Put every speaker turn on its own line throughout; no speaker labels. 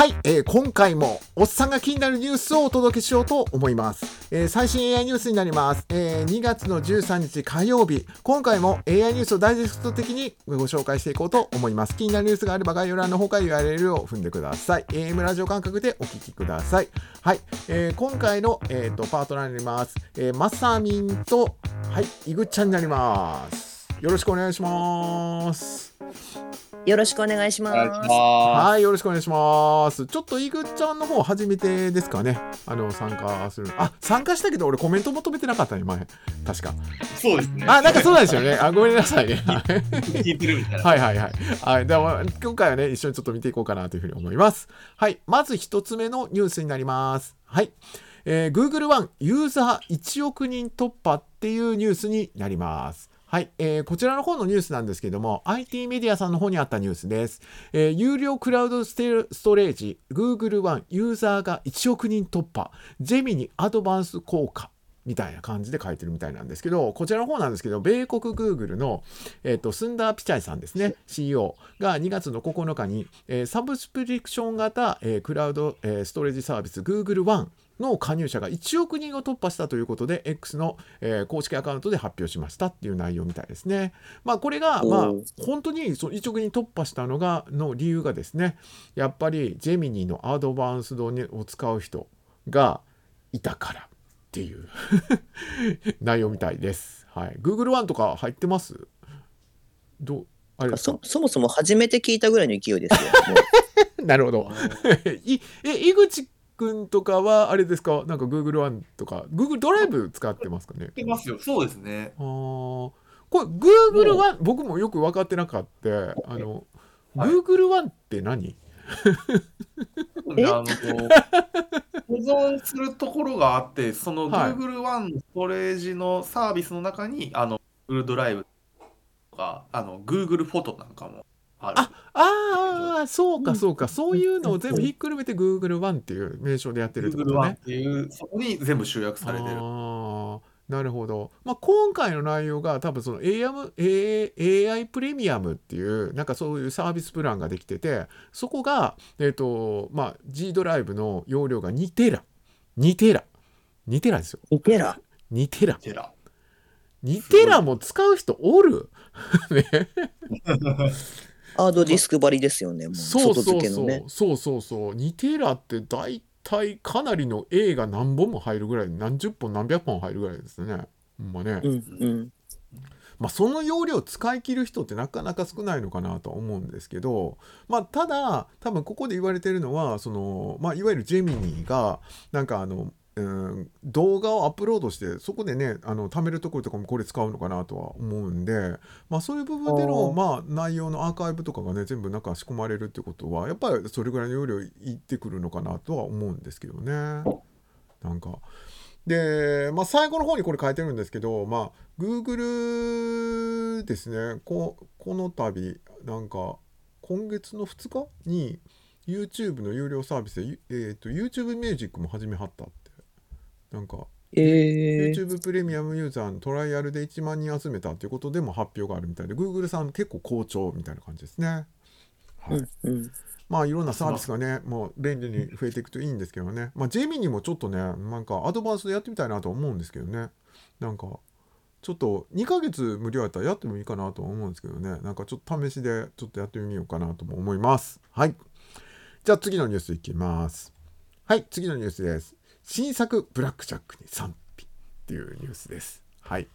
はい、えー今回もおっさんが気になるニュースをお届けしようと思います。えー最新 AI ニュースになります。えー2月の13日火曜日、今回も AI ニュースをダイジェスト的にご紹介していこうと思います。気になるニュースがあれば概要欄の方から URL を踏んでください。AM ラジオ感覚でお聞きください。はい、えー今回の、えー、とパートナーになります。えーまさみんと、はい、いぐちゃんになります。よろしくお願いします。
よろしくお願いします。
はい、よろしくお願いします。ちょっとイグちゃんの方初めてですかね。あの参加する。あ、参加したけど俺コメント求めてなかったね前。確か。
そうですね。
あ、なんかそうなんですよね。あ、ごめんなさいね。
聞いてるみたいな。
はいはいはい。はい、でも今回はね一緒にちょっと見ていこうかなというふうに思います。はい、まず一つ目のニュースになります。はい。えー Google One ユーザー1億人突破っていうニュースになります。はい、えーこちらの方のニュースなんですけども IT メディアさんの方にあったニュースです。えー有料クラウドステストレージ Google One ユーザーが1億人突破ジェミにアドバンス効果みたいな感じで書いてるみたいなんですけどこちらの方なんですけど米国 Google の、えー、とスンダー・ピチャイさんですね CEO が2月の9日に、えーサブスプリクション型、えークラウド、えーストレージサービス Google One の加入者が1億人を突破したということで X の、えー公式アカウントで発表しましたっていう内容みたいですね。まあこれが、まあ本当にその1億人突破したのがの理由がですねやっぱりジェミニのアドバンスドを使う人がいたからっていう 内容みたいです。はい、Google One とか入ってます？どうあれ
そそもそも初めて聞いたぐらいの勢いですよ。
なるほど。いえ、井口くんとかはあれですか？なんか Google One とか。Google ドライブ使ってますかね？
聞いてますよ。そうですね。
あー。これ Google One 僕もよく分かってなかった。あの、
はい。
Google One って何？
え？
あの保存するところがあって、その
はい。
Google One のストレージのサービスの中に、あの Google ドライブとか、あの Google フォトなんかもある。
あああ、そうかそうか。そういうのを全部ひっくるめて Google One っていう名称でやってるってこ
Google
と
One っ
ね。
ていう、そこに全部集約されてる。
ああなるほど、まあ、今回の内容が多分その AM AI, プレミアムっていうなんかそういうサービスプランができててそこが、えっとまあ、G ドライブの容量が2テラ2テラ2テラですよ
2テラ。
2テラ
テラ。
2テラも使う人おる？ね
ハードディスク張りですよね。もう
そう
外
そうそう。そうそうそう2テラって大体かなりの A が何本も入るぐらい何十本何百本入るぐらいですねほんまね、
うんうん。
まあ、その容量を使い切る人ってなかなか少ないのかなとは思うんですけど、まあ、ただ多分ここで言われてるのはその、まあ、いわゆるジェミニーがなんかあの、うん、動画をアップロードしてそこでねあの貯めるところとかもこれ使うのかなとは思うんで、まあ、そういう部分での、まあ、内容のアーカイブとかがね全部中仕込まれるってことはやっぱりそれぐらいの容量いってくるのかなとは思うんですけどね。なんか。で、まあ、最後の方にこれ書いてるんですけど、まあ、Google ですね。ここの度なんか今月の2日に YouTube の有料サービスで、えー、と YouTube ミュージックも始めはったってなんか
えー、
YouTube プレミアムユーザーのトライアルで1万人集めたということでも発表があるみたいで Google さん結構好調みたいな感じですね。はい
うんうん。
まあいろんなサービスがね、もう便利に増えていくといいんですけどね。まあジェミにもちょっとね、なんかアドバンスでやってみたいなと思うんですけどね。なんか、ちょっと2ヶ月無料やったらやってもいいかなとは思うんですけどね。なんかちょっと試しでちょっとやってみようかなとも思います。はい。じゃあ次のニュースいきます。はい、次のニュースです。新作ブラックジャックに賛否っていうニュースです。はい。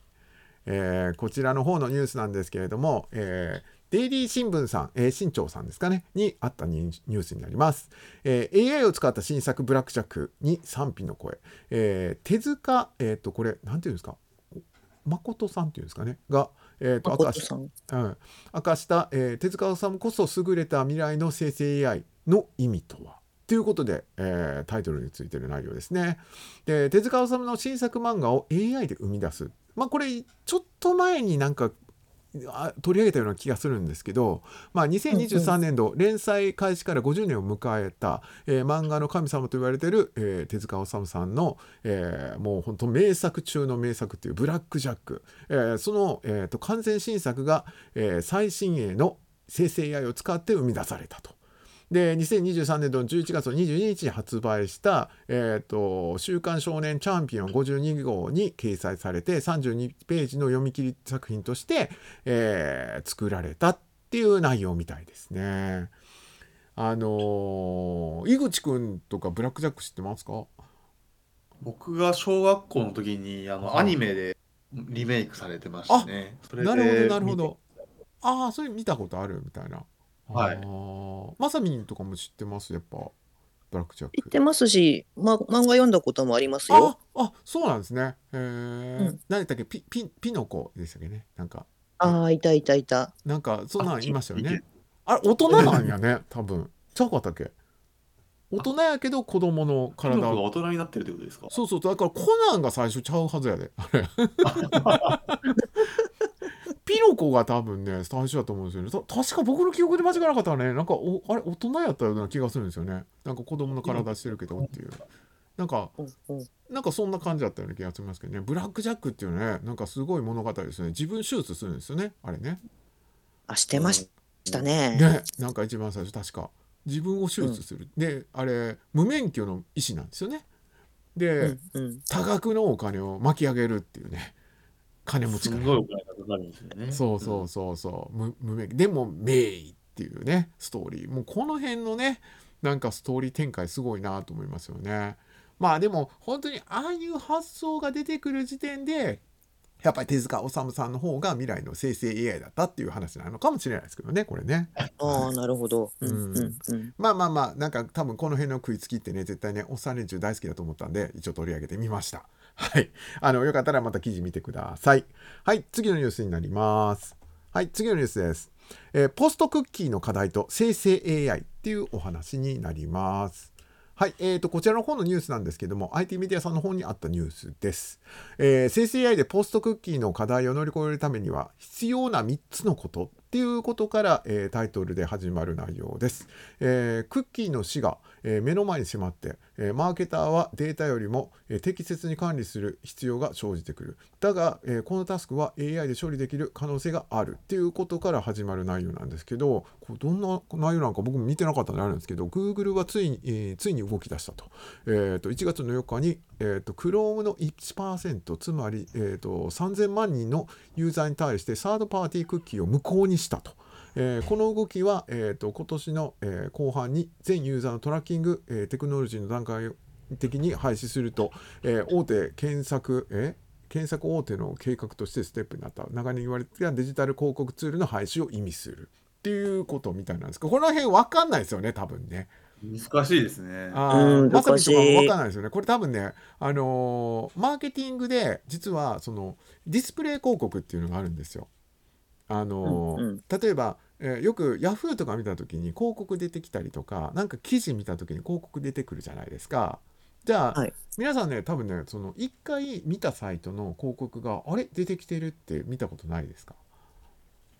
えーこちらの方のニュースなんですけれども、えーデイリー新聞さん、えー新潮さんですかね、にあったニュースになります。えー AI を使った新作ブラックジャックに賛否の声。えー手塚、えっ、と、これ、なんていうんですか、誠さんっていうんですかね、が、えっ、と、明かし。うん、明かした、えー手塚治虫こそ優れた未来の生成 AI の意味とは？ということで、えータイトルについてる内容ですね。で手塚治虫の新作漫画を AI で生み出す。まあこれちょっと前になんかあ取り上げたような気がするんですけど、まあ、2023年度連載開始から50年を迎えた、えー漫画の神様と言われている、えー手塚治虫さんの、えーもう本当名作中の名作っていう「ブラック・ジャック」えーその、えーと完全新作が、えー最新鋭の生成 AI を使って生み出されたと。で2023年度の11月22日に発売した「えーと週刊少年チャンピオン52号」に掲載されて32ページの読み切り作品として、えー作られたっていう内容みたいですね。あのー井口くんとかブラックジャック知ってますか？
僕が小学校の時にあの
はい
アニメでリメイクされてましたね。
なるほどなるほど。ああそれ見たことあるみたいな。
はい。
あー。まさみんとかも知ってます？やっぱ。ブラックジャック。
言ってますし、ま、漫画読んだこともありますよ。
ああそうなんですね。へえ、
うん。
何だっけ？ピピピノコでしたっけね？なんか。
ああ、いたいたいた。
なんかそんなん言いましたよ
あ
ね。あれ大人なんやね多分。ちゃうかったっけ？大人やけど子供の
ピノコが
体
大人になってるってことですか？
そうそうだからコナンが最初ちゃうはずやであれ ピノコが多分ね最初だと思うんですよね。た確か僕の記憶で間違いなかったらね。なんかおあれ大人やったような気がするんですよね。なんか子供の体してるけどっていう。なんか
うんうん
なんかそんな感じだったような気がしますけどね。ブラック・ジャックっていうねなんかすごい物語ですね。自分手術するんですよねあれね。
あ、してましたね。
ねなんか一番最初確か。自分を手術する、であれ無免許の医師なんですよね。で、
うんうん。
多額のお金を巻き上げるっていうね金持ち
す
から。
ごいお金がかかるんですよね。
そうそうそうそう。無無名でも名医っていうねストーリー。もうこの辺のねなんかストーリー展開すごいなと思いますよね。まあでも本当にああいう発想が出てくる時点でやっぱり手塚治虫さんの方が未来の生成 AI だったっていう話なのかもしれないですけどねこれね。
ああ、なるほど。うん。
うん
うんうん。
まあまあまあなんか多分この辺の食いつきってね絶対ねおっさん連中大好きだと思ったんで一応取り上げてみましたはい。あのよかったらまた記事見てください。はい次のニュースになります。はい次のニュースです、えーポストクッキーの課題と生成 AI っていうお話になります。はい、えー、とこちらの方のニュースなんですけども IT メディアさんの方にあったニュースです、えー生成 AI でポストクッキーの課題を乗り越えるためには必要な3つのことていうことから、えータイトルで始まる内容です、えークッキーの死が、えー目の前に迫って、えマーケターはデータよりも、え適切に管理する必要が生じてくる。だが、えこのタスクは AI で処理できる可能性があるっていうことから始まる内容なんですけどこどんな内容なのか僕も見てなかったのであるんですけど Google はついに、えついに動き出したと,、えーと1月の4日に、えーと Chrome の1%つまり、えーと3000万人のユーザーに対してサードパーティークッキーを無効にしたと。えーこの動きは、えーと今年の、えー後半に全ユーザーのトラッキング、えーテクノロジーの段階的に廃止すると、えー大手検索、え検索大手の計画としてステップになった長年言われていたデジタル広告ツールの廃止を意味するっていうことみたいなんですけどこの辺分かんないですよね多分ね。
難しいですね。
あ
うん
ーまさみとかも
難しい
分かんないですよね。これ多分ね、あのーマーケティングで実はそのディスプレイ広告っていうのがあるんですよ。あのー
うんうん
例えば、えーよく Yahoo とか見た時に広告出てきたりとかなんか記事見た時に広告出てくるじゃないですか。じゃあ、
はい
皆さんね多分ねその1回見たサイトの広告があれ？出てきてるって見たことないですか、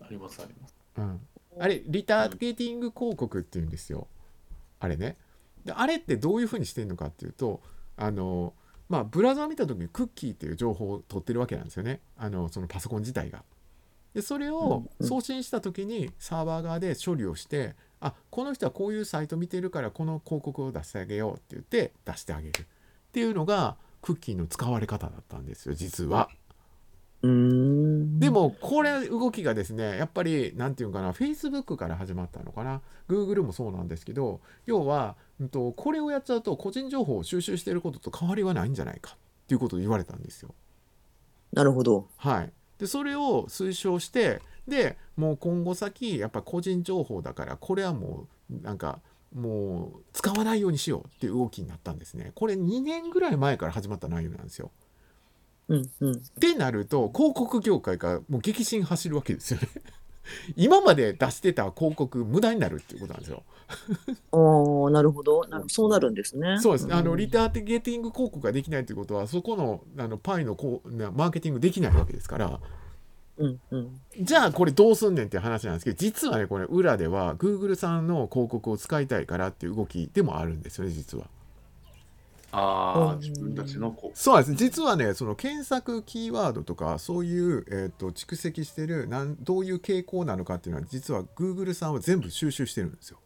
ありますあります。
うん、あれリターゲティング広告っていうんですよあれね。であれってどういうふうにしてるのかっていうとあのまあブラウザー見た時にクッキーっていう情報を取ってるわけなんですよね。あのそのパソコン自体が。でそれを送信した時にサーバー側で処理をしてあこの人はこういうサイト見てるからこの広告を出してあげようって言って出してあげるっていうのがクッキーの使われ方だったんですよ実は。でもこれ動きがですねやっぱりなんていうのかな Facebook から始まったのかな Google もそうなんですけど要は、うん、とこれをやっちゃうと個人情報を収集していることと変わりはないんじゃないかっていうことを言われたんですよ。
なるほど。
はい、でそれを推奨してでもう今後先やっぱ個人情報だからこれはもうなんかもう使わないようにしようっていう動きになったんですね。これ2年ぐらい前から始まった内容なんですよ。
うんうん。
ってなると広告業界がもう激震走るわけですよね。今まで出してた広告無駄になるっていうことなんですよ。
ああ、なるほど。なるそうなるんですね。
そうです。あの
ん
リターゲティング広告ができないということはそこのあのパイのこうなマーケティングできないわけですから
うんうん。
じゃあこれどうすんねんっていう話なんですけど実はねこれ裏では Google さんの広告を使いたいからっていう動きでもあるんですよね実は。
ああ、
うん
自分たちのこう。
そうです実はねその検索キーワードとかそういう、えー、と蓄積してるなんどういう傾向なのかっていうのは実は Google さんは全部収集してるんですよ。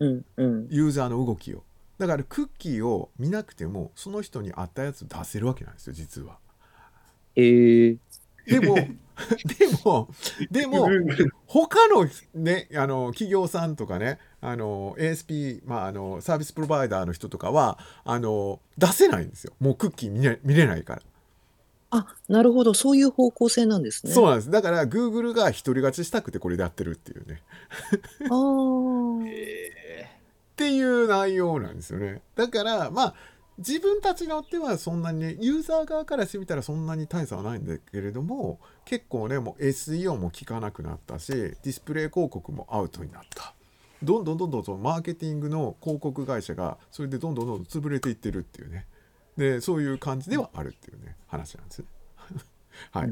うんうん。
ユーザーの動きをだからクッキーを見なくてもその人に合ったやつ出せるわけなんですよ実は
ええ
でも でもでも他のねあの企業さんとかねあの ASP、まあ、あのサービスプロバイダーの人とかはあの出せないんですよ。もうクッキー見れ見れないから。
あ、なるほど。そういう方向性なんですね。
そうなんです。だから Google が独り勝ちしたくてこれでやってるっていうね。
ああ。
え
っていう内容なんですよね。だからまあ自分たちによってはそんなにねユーザー側からしてみたらそんなに大差はないんだけれども結構ねもう SEO も効かなくなったしディスプレイ広告もアウトになったどんどんどんどんそのマーケティングの広告会社がそれでどんどんどんどん潰れていってるっていうねでそういう感じではあるっていうね話なんですね は
う
い。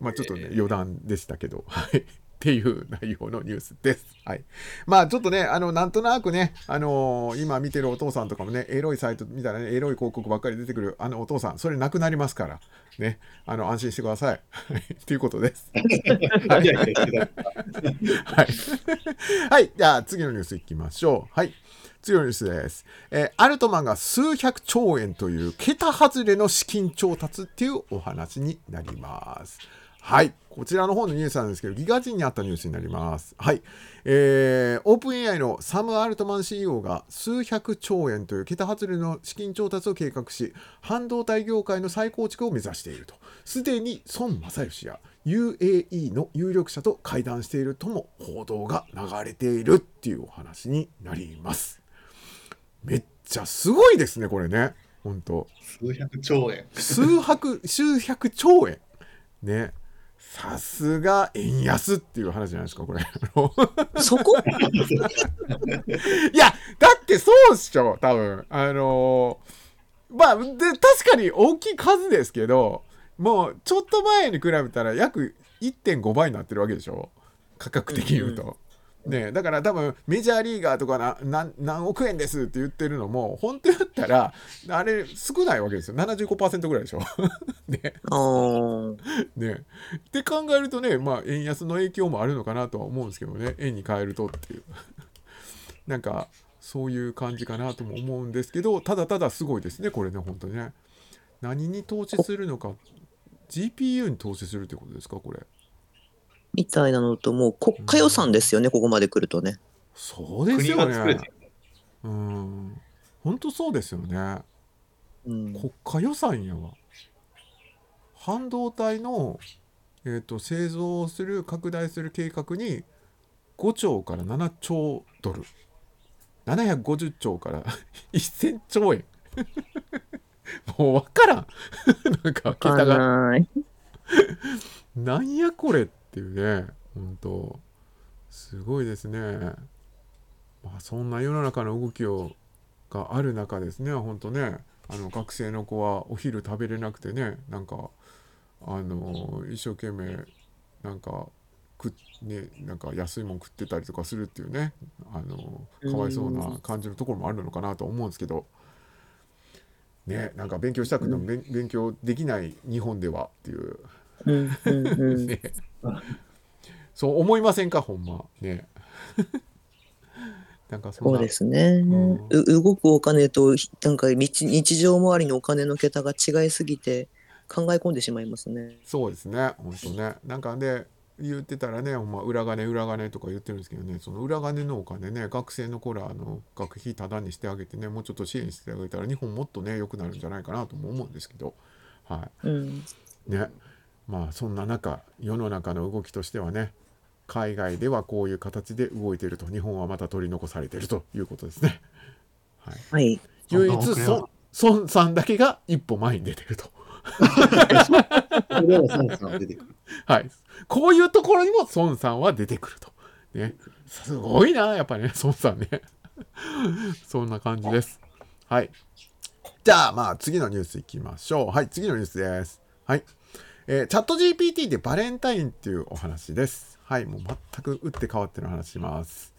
まあちょっとね余談でしたけど、はい。っていう内容のニュースです。はい。まあちょっとね、あの、なんとなくね、あのー今見てるお父さんとかもね、エロいサイト見たらね、エロい広告ばっかり出てくる、あのお父さん、それなくなりますから、ね、あの、安心してください。はい。ということです。はい。はい。じゃあ次のニュースいきましょう。はい。次のニュースです。えーアルトマンが数百兆円という桁外れの資金調達っていうお話になります。はい。こちらの方のニュースなんですけど、ギガ人にあったニュースになります。はい。えー、オープン AI のサム・アルトマン CEO が数百兆円という桁外れの資金調達を計画し、半導体業界の再構築を目指していると。すでに孫正義や UAE の有力者と会談しているとも報道が流れているっていうお話になります。めっちゃすごいですね、これね。本当
数百兆円。
数百、数百兆円。ね。さすが円安っていう話じゃないですか、これ。
そこ？
いや、だってそうっしょ、多分。あのーまあ、で、確かに大きい数ですけど、もう、ちょっと前に比べたら約1.5倍になってるわけでしょ価格的に言うと。ねだから多分メジャーリーガーとかな何何億円ですって言ってるのも本当やったらあれ少ないわけですよ。75%ぐらいでしょ。ね。ね。って考えるとねまあ円安の影響もあるのかなとは思うんですけどね。円に変えるとっていう。なんかそういう感じかなとも思うんですけどただただすごいですねこれね本当ね。何に投資するのか。GPU に投資するってことですかこれ
みたいなのと、もう国家予算ですよね、ここまで来るとね。
そうです
国
よね。うん。本当そうですよね。
うん。
国家予算やわ。半導体の、えー、と製造する拡大する計画に5兆から7兆ドル。750兆から 1000兆円。もう分からん。なんか桁が。
ない。
なんやこれっていうね本当。すごいですね。まあそんな世の中の動きをがある中ですね本当ね。あの学生の子はお昼食べれなくてねなんかあの一生懸命なんかねなんか安いもん食ってたりとかするっていうね。あのかわいそうな感じのところもあるのかなと思うんですけど。ねなんか勉強したくても勉勉強できない日本ではっていう。ね、そう思いませんかほんま。ね。なんかそ
そうですね、
ん。
う動くお金となんか日日常周りのお金の桁が違いすぎて考え込んでしまいますね。
そうですね。本当ね。なんかで言ってたらねほんま裏金裏金とか言ってるんですけどね。その裏金のお金ね学生の頃あの学費タダにしてあげてねもうちょっと支援してあげたら日本もっとね良くなるんじゃないかなとも思うんですけど。は
うん、
いねまあそんな中世の中の動きとしてはね海外ではこういう形で動いていると日本はまた取り残されているということですね。はい
はい。
唯一孫孫さんだけが一歩前に出てると。
は
い。こういうところにも孫さんは出てくると。ね。すごいな、やっぱりね、孫さんね。そんな感じです。はい。じゃあ、まあ、次のニュースいきましょう。はい、次のニュースです。はい。えーチャット GPT でバレンタインっていうお話です。はい、もう全く打って変わっての話します。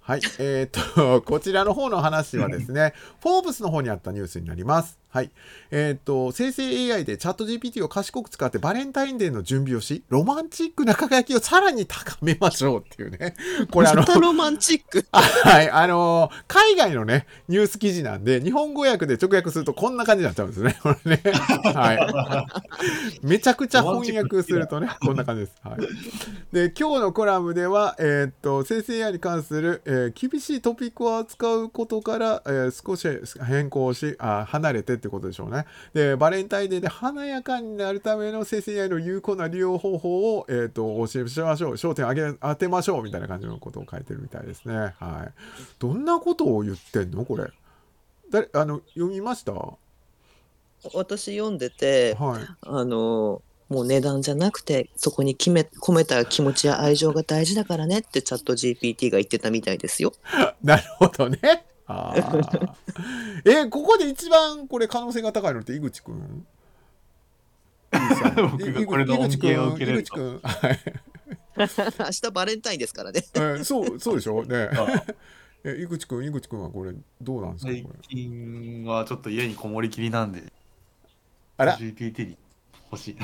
はい、えっ、と、こちらの方の話はですね、フォーブスの方にあったニュースになります。はい。えーっと、生成 AI でチャット GPT を賢く使ってバレンタインデーの準備をし、ロマンチックな輝きをさらに高めましょうっていうね。これあの
ロマンチック？
はい、あのー海外のね、ニュース記事なんで、日本語訳で直訳するとこんな感じになっちゃうんですね。これね。はい。めちゃくちゃ翻訳するとね、こんな感じです。はい。で、今日のコラムでは、えーっと、生成 AI に関する、えー厳しいトピックを扱うことから、えー少し変更しあ、離れてってことでしょうね。で、バレンタインデーで華やかになるための生成 AI の有効な利用方法を、えーっと、お教えしましょう。焦点を上げ当てましょう。みたいな感じのことを書いてるみたいですね。はい。どんなことを言ってんの？これ。誰、あの、読みました？は
私読んでて、
い。
あのもう値段じゃなくてそこに決め込めた気持ちや愛情が大事だからねってチャット GPT が言ってたみたいですよ。
なるほどね。あーえここで一番これ可能性が高いのって井口くん？
僕がこれの恩恵を受けれると
井口くん。はい。
明日バレンタインですからね。
えーそう、そうでしょ？ね。
あ
え、井口くん、井口くんはこれどうなんですか？
最。近はちょっと家にこもりきりなんで、
あら
GPT に欲しい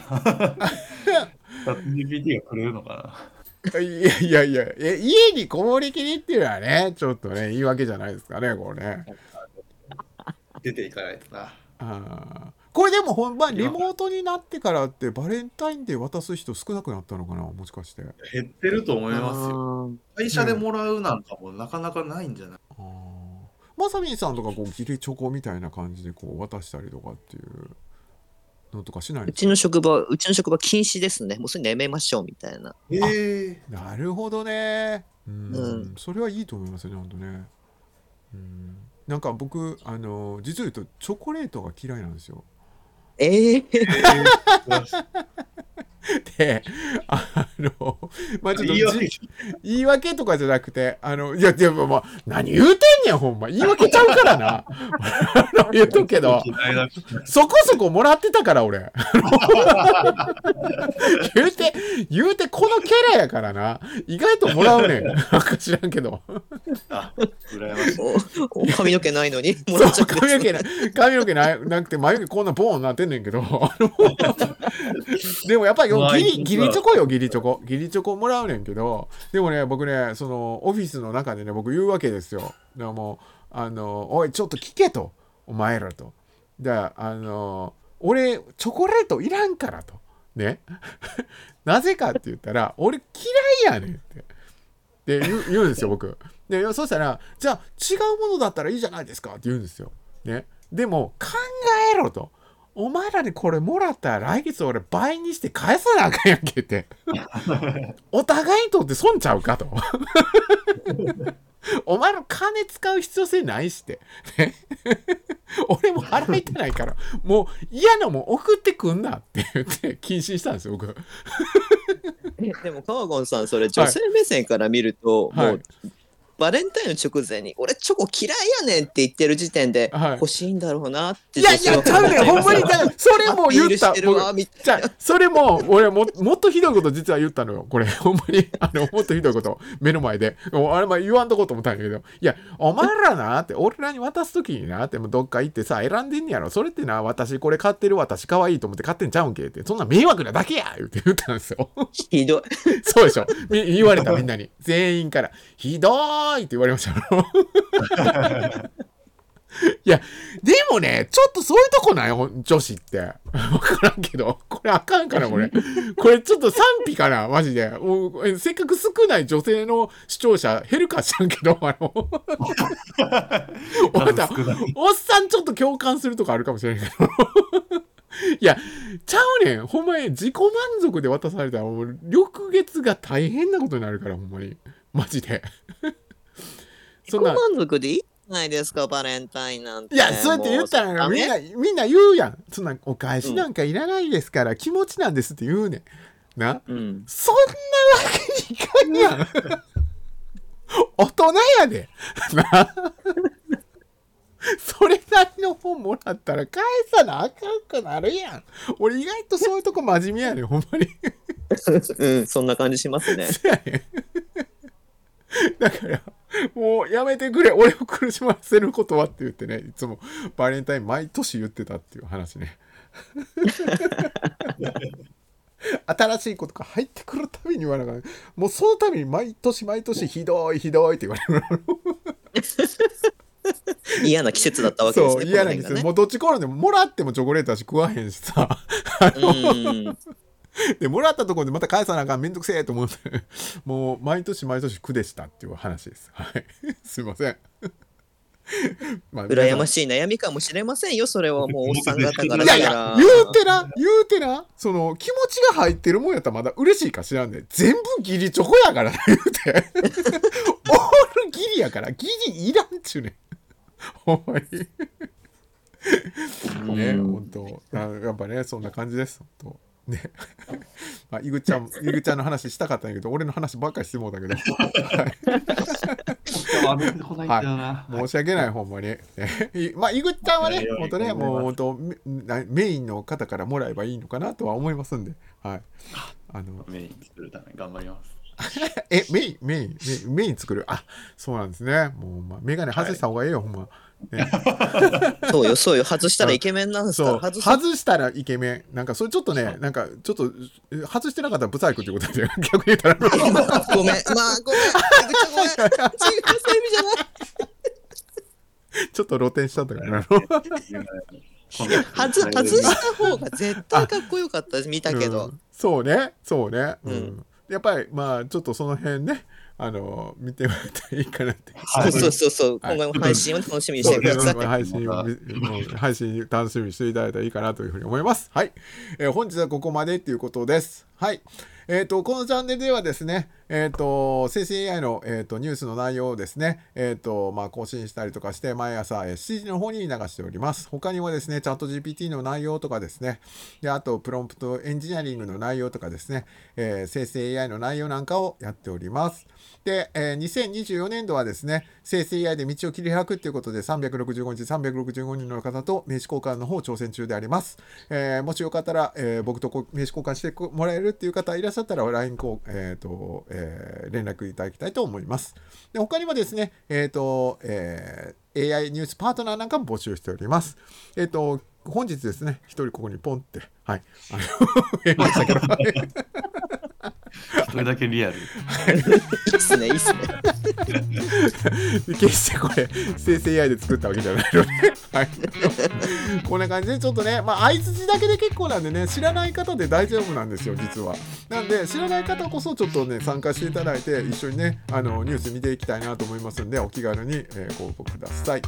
GPT がくれるのか
いやいやいや、え、家にこもりきりっていうのはね、ちょっとね、言い訳じゃないですかね、これね。
出ていかないとな。
これでも本番リモートになってからってバレンタインデー渡す人少なくなったのかなもしかして。
減ってると思いますよ。会社でもらうなんかもなかなかないんじゃない
まさみんさんとかこう義理チョコみたいな感じでこう渡したりとかっていうのとかしないう
ちの職場うちの職場禁止ですね。もうすぐやめましょうみたいな。
ええ
なるほどね。うん、
うん。
それはいいと思いますよね本当ね。うん。なんか僕あの実を言うとチョコレートが嫌いなんですよ。
ええ
であのまあちょっと
言い訳
じ言い訳とかじゃなくて、あの、いや、でも、まあ、何言うてんねん、ほんま。言い訳ちゃうからな。あの言うとくけど、そこそこもらってたから、俺。言うて、言うて、このキャラやからな。意外ともらうねん。なんか知らんけど。
あ、羨ましい。
髪の毛ないのにも
そう
らっちゃ
髪の毛な髪の毛ななくて眉毛こんなボーンなってんねんけどでもやっぱり
まあ
ギリギリチョコよギリチョコ。ギリチョコもらうねんけど。でもね僕ねそのオフィスの中でね僕言うわけですよ。だからもうあのおいちょっと聞けとお前らと。であの俺チョコレートいらんからと。ね。なぜかって言ったら俺嫌いやねんって。で言う言うんですよ 僕。でそしたらじゃあ違うものだったらいいじゃないですかって言うんですよ。ね。でも考えろとお前らにこれもらったら来月俺倍にして返さなあかんやんけって。お互いにとって損ちゃうかと。お前ら金使う必要性ないしって、ね。俺も払いてないから。もう嫌なもん送ってくんなって言って禁止したんですよ僕。
えでも川ゴンさんそれ女性目線から見ると、
はい。
もうバレンタインの直前に俺チョコ嫌いやねんって言ってる時点で、
はい。
欲しいんだろうなって
いやいやちゃうねん。ほんまにそれも言った
アピールしてるわみ
じゃあそれも俺ももっとひどいこと実は言ったのよ。これ ほんまに。あのもっとひどいこと目の前で。もうあれまあ言わんとこうと思ったんやけど。いやお前らなって俺らに渡す時になってもうどっか行ってさ選んでんねやろ。それってな私これ買ってる私可愛いと思って買ってんちゃうんけって。そんな迷惑なだけや言って言ったんですよ。
ひどい。
そうでしょ。み言われたみんなに。全員から。ひどーいって言われましたよ いや、でもね、ちょっとそういうとこない？よ、女子って。わからんけど、これあかんかな、これ。これちょっと賛否かな、マジで。もうえせっかく少ない女性の視聴者減るか知らんけど、あの、おっさんちょっと共感するとかあるかもしれんけど。いや、ちゃうねん。ほんまに自己満足で渡されたら、もう、翌月が大変なことになるから、ほんまに。マジで。そんな。
自己満足でいいじゃないですかバレンタインなんて
いや、そうやって言ったらみんな、みんな言うやん。そんなお返しなんかいらないですから、気持ちなんですって言うねん。な。
うん
そんなわけにいかんやん。大人やで。な。それなりの本もらったら返さなあかんくなるやん。俺意外とそういうとこ真面目やねん、ほんまに。
うんそんな感じしますね
ねんだから、もうやめてくれ。俺を苦しませることはって言ってね。いつも。バレンタイン毎年言ってたっていう話ね。新しいことが入ってくるたびに言わなかったもうそのたびに毎年毎年ひどいひどいって言われる。
嫌な季節だったわけですね。
そう嫌な季節、
この
もうどっち転んでももらってもチョコレートだし食わへんしさ でもらったところでまた返さなあかんめんどくせえと思って もう毎年毎年苦でしたっていう話です。はい。すいません。まあ
うん。羨ましい悩みかもしれませんよ、それは。もうおっさん方から。
いやいや。言うてな言うてなその気持ちが入ってるもんやったらまだ嬉しいか知らんで全部ギリチョコやからな言うて。オールギリやからギリいらんっちゅうねん。ほんまに。ね
うん
本当あやっぱねそんな感じです本当ね まあいぐちゃんいぐちゃんの話したかったんやけど俺の話ばっかりしてもうたけど、はい。申し訳ない、ほんまに。まあ、井口ちゃんはね本当ね、もう本当メインの方からもらえばいいのかなとは思いますんで、はい。あの、
メイン作るために頑張ります。
え、メイン、メイン、メインメイン作る？あ、そうなんですね。もう、まあ、メガネ外した方がいいよ、ほんま。ね、
そうよ、そうよ。外したらイケメンなんですから。外
外
す
したらイケメン。なんか、それちょっとね、なんか、ちょっと、え外してなかったらブサイクっていうことで、逆に言ったら、
ごめん。まあ、ごめん。ごめん。違う、そういう意味じゃない。
ちょっと露呈しちゃったからな。
外外した方が絶対かっこよかったです。見たけど
うん。そうねそうね、うん
うん
やっぱりまあちょっとその辺ねあの見てもらったらいいかなって。
はい。
そうそうそう。そう。
はい。
今後も配信を楽しみにしてください。
配信をもう配信楽しみにしていただいたらいいかなというふうに思います。はい、えー本日はここまでっていうことです。はい。えー、とこのチャンネルではですね、えー、と生成 AI の、えー、とニュースの内容をですね、えーとまあ、更新したりとかして毎朝、えー7時の方に流しております。他にもですねチャット GPT の内容とかですね。であとプロンプトエンジニアリングの内容とかですね、えー生成 AI の内容なんかをやっております。で、えー2024年度はですね生成 AI で道を切り開くということで365日365人の方と名刺交換の方を挑戦中であります、えーもしよかったら、えー僕と名刺交換してもらえるっていう方いらっしゃったら LINE こう、えーとえー連絡いただきたいと思います。で他にもですね、えーとえー AI ニュースパートナーなんかも募集しております。えっ、と本日ですね一人ここにポンってはい。あの 増えましたけど。
それだけリアル。
いいっすね、いいっすね。
決してこれ生成 AI で作ったわけじゃないのね、はい、こんな感じでちょっとねまあ相づちだけで結構なんでね知らない方で大丈夫なんですよ実は。なんで知らない方こそちょっとね参加していただいて一緒にねあのニュース見ていきたいなと思いますんでお気軽に、えーご応募ください。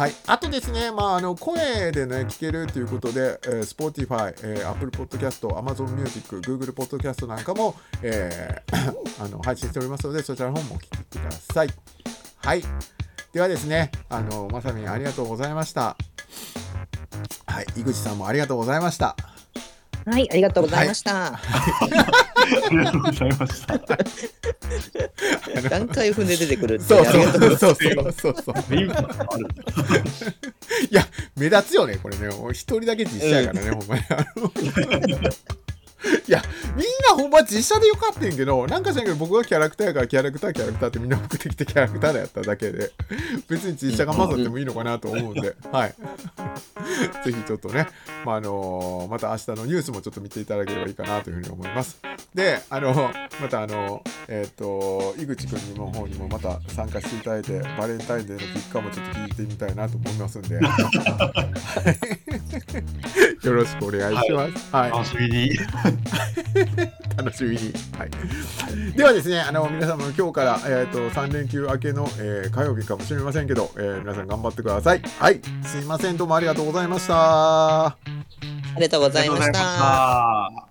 はい、あとですね、まあ、あの声でね聞けるということで、えー、Spotify、えー、Apple Podcast、Amazon Music、Google Podcast なんかも、えー あの配信しておりますのでそちらの方もお聴きください。はい。ではですね、あの、まさみありがとうございました。はい、井口さんもありがとうございました。
はい、ありがとうございました。
ありがとうございました。
段階踏んで出てくる。
そうそうそうそうそう。いや、目立つよね、これね。一人だけ実写やからね、ほんまに。いや、みんなほんま実写でよかったんやけど、なんかしらんけど僕がキャラクターやからキャラクターキャラクターってみんな送ってきてキャラクターだやっただけで、別に実写が混ざってもいいのかなと思うんで、はい。ぜひちょっとね、まあ、あのまた明日のニュースもちょっと見ていただければいいかなというふうに思います。で、あのまたあの、えっ、と、井口くんの方にもまた参加していただいて、バレンタインデーの結果もちょっと聞いてみたいなと思いますんで、よろしくお願いします。はい
楽しみに。
楽しみに。はい。ではですね、あの皆様今日からえっ、と3連休明けの、えー火曜日かもしれませんけど、えー皆さん頑張ってください。はい。すいません、どうもありがとうございました。
ありがとうございま。
した。「